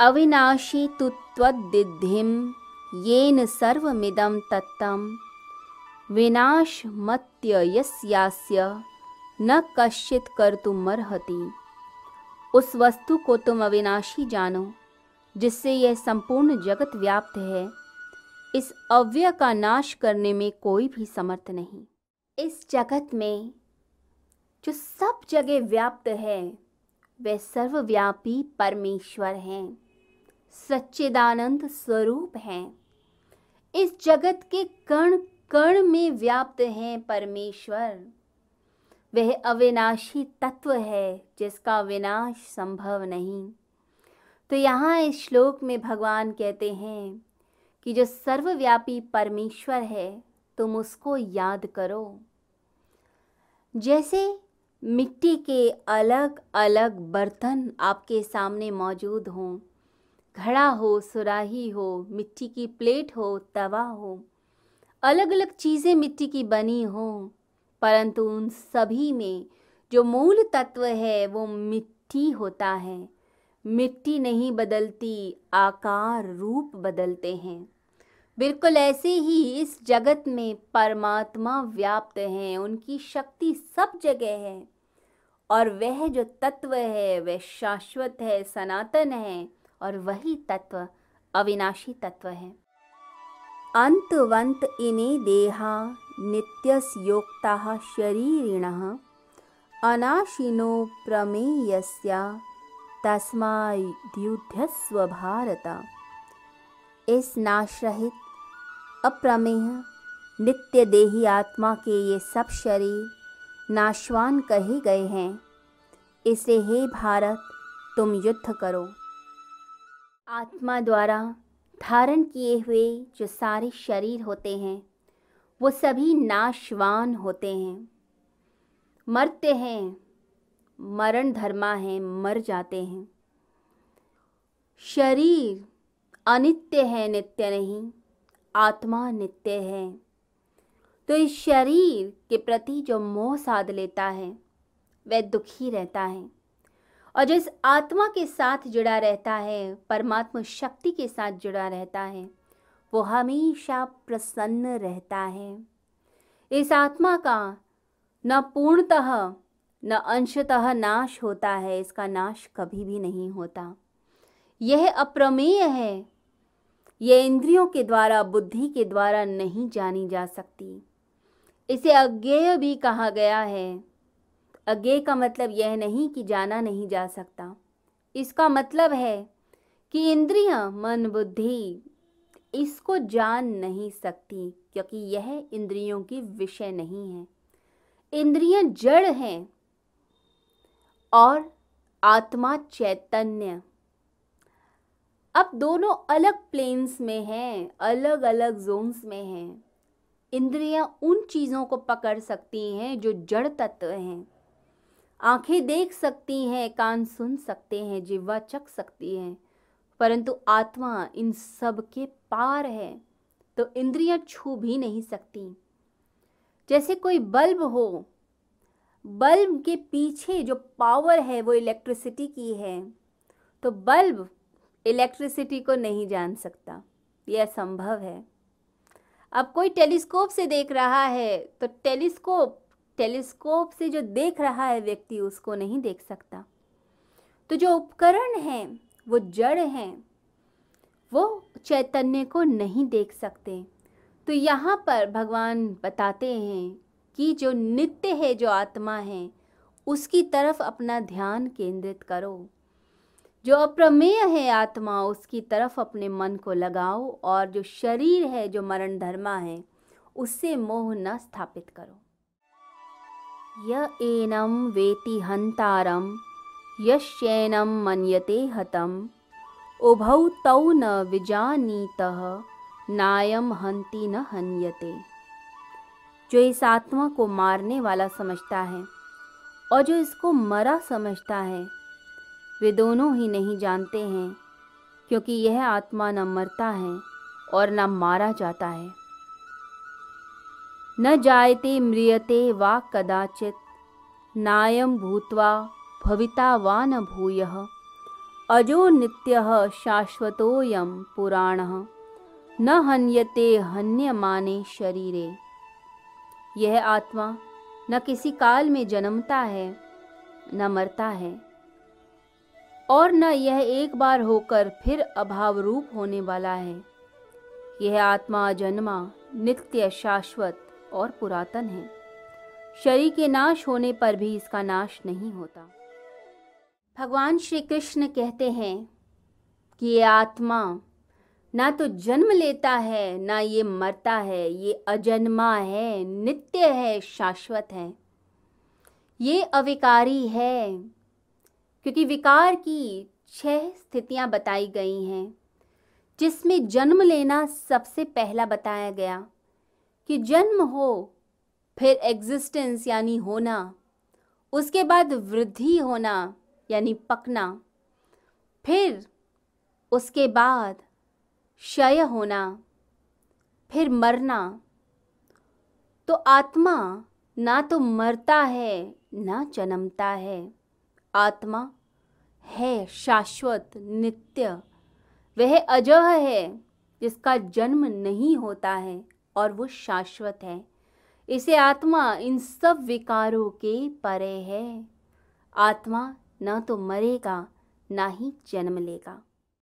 अविनाशी तु त्वद्दिद्धिं, येन सर्वमिदं तत्तं विनाशमत्य यस्यास्य न कश्चित कर्तुमर्हति। उस वस्तु को तुम अविनाशी जानो, जिससे यह संपूर्ण जगत व्याप्त है। इस अव्यय का नाश करने में कोई भी समर्थ नहीं। इस जगत में जो सब जगह व्याप्त है वे सर्वव्यापी परमेश्वर हैं। सच्चिदानंद स्वरूप हैं। इस जगत के कण कण में व्याप्त हैं परमेश्वर। वह अविनाशी तत्व है जिसका विनाश संभव नहीं। तो यहाँ इस श्लोक में भगवान कहते हैं कि जो सर्वव्यापी परमेश्वर है, तुम उसको याद करो। जैसे मिट्टी के अलग अलग बर्तन आपके सामने मौजूद हों घड़ा हो, सुराही हो, मिट्टी की प्लेट हो, तवा हो। अलग अलग चीज़ें मिट्टी की बनी हो, परंतु उन सभी में जो मूल तत्व है, वो मिट्टी होता है। मिट्टी नहीं बदलती, आकार रूप बदलते हैं। बिल्कुल ऐसे ही इस जगत में परमात्मा व्याप्त हैं, उनकी शक्ति सब जगह है। और वह जो तत्व है, वह शाश्वत है, सनातन है और वही तत्व अविनाशी तत्व है। अंतवंत इमे देहा नित्यस्योक्ताः शरीरिण अनाशिनो प्रमेयस्या तस्माद्युध्यस्व भारत। इस नाशरहित अप्रमेय नित्य देही आत्मा के ये सब शरीर नाशवान कहे गए हैं। इसे हे भारत, तुम युद्ध करो। आत्मा द्वारा धारण किए हुए जो सारे शरीर होते हैं, वो सभी नाशवान होते हैं। मरते हैं, मरण धर्मा है, मर जाते हैं। शरीर अनित्य है, नित्य नहीं, आत्मा नित्य है। तो इस शरीर के प्रति जो मोह साध लेता है, वह दुखी रहता है। और जिस आत्मा के साथ जुड़ा रहता है, परमात्मा शक्ति के साथ जुड़ा रहता है, वो हमेशा प्रसन्न रहता है। इस आत्मा का न पूर्णतः, न अंशतः नाश होता है, इसका नाश कभी भी नहीं होता। यह अप्रमेय है। यह इंद्रियों के द्वारा, बुद्धि के द्वारा नहीं जानी जा सकती। इसे अज्ञेय भी कहा गया है। अज्ञेय का मतलब यह नहीं कि जाना नहीं जा सकता। इसका मतलब है कि इंद्रियाँ, मन, बुद्धि इसको जान नहीं सकती, क्योंकि यह इंद्रियों की विषय नहीं है। इंद्रियाँ जड़ हैं और आत्मा चैतन्य। अब दोनों अलग प्लेन्स में हैं अलग अलग जोन्स में हैं। इंद्रियाँ उन चीज़ों को पकड़ सकती हैं जो जड़ तत्व हैं। आँखें देख सकती हैं, कान सुन सकते हैं, जिह्वा चख सकती हैं। परंतु आत्मा इन सब के पार है तो इंद्रियाँ छू भी नहीं सकती। जैसे कोई बल्ब हो, बल्ब के पीछे जो पावर है, वो इलेक्ट्रिसिटी की है तो बल्ब इलेक्ट्रिसिटी को नहीं जान सकता। यह असंभव है। अब कोई टेलीस्कोप से देख रहा है तो टेलीस्कोप टेलीस्कोप से जो देख रहा है व्यक्ति, उसको नहीं देख सकता। तो जो उपकरण हैं, वो जड़ हैं, वो चैतन्य को नहीं देख सकते। तो यहाँ पर भगवान बताते हैं कि जो नित्य है, जो आत्मा है, उसकी तरफ़ अपना ध्यान केंद्रित करो। जो अप्रमेय है आत्मा, उसकी तरफ़ अपने मन को लगाओ और जो शरीर है, जो मरण धर्मा है, उससे मोह न स्थापित करो। य वेति हन्तारं यश्चैनं मन्यते हतम्। उभौ तौ न विजानीतः नायम हंति न हन्यते। जो इस आत्मा को मारने वाला समझता है, और जो इसको मरा समझता है, वे दोनों ही नहीं जानते हैं, क्योंकि यह आत्मा न मरता है और न मारा जाता है। न जायते म्रियते वा कदाचित। नायम भूत्वा भविता वा न भूय अजो नित्य शाश्वतोयम पुराण। न हन्यते हन्यमाने शरीरे। यह आत्मा न किसी काल में जन्मता है, न मरता है। और न यह एक बार होकर फिर अभाव रूप होने वाला है। यह आत्मा जन्मा नित्य शाश्वत और पुरातन है। शरीर के नाश होने पर भी इसका नाश नहीं होता। भगवान श्री कृष्ण कहते हैं कि ये आत्मा ना तो जन्म लेता है, ना ये मरता है, ये अजन्मा है, नित्य है, शाश्वत है। ये अविकारी है, क्योंकि विकार की छह स्थितियाँ बताई गई हैं, जिसमें जन्म लेना सबसे पहला बताया गया। कि जन्म हो, फिर एग्जिस्टेंस यानी होना, उसके बाद वृद्धि होना यानी पकना, फिर उसके बाद क्षय होना, फिर मरना। तो आत्मा ना तो मरता है, ना जन्मता है। आत्मा है शाश्वत, नित्य। वह अजह है जिसका जन्म नहीं होता है। और वो शाश्वत है। इसे आत्मा इन सब विकारों के परे है। आत्मा न तो मरेगा, ना ही जन्म लेगा।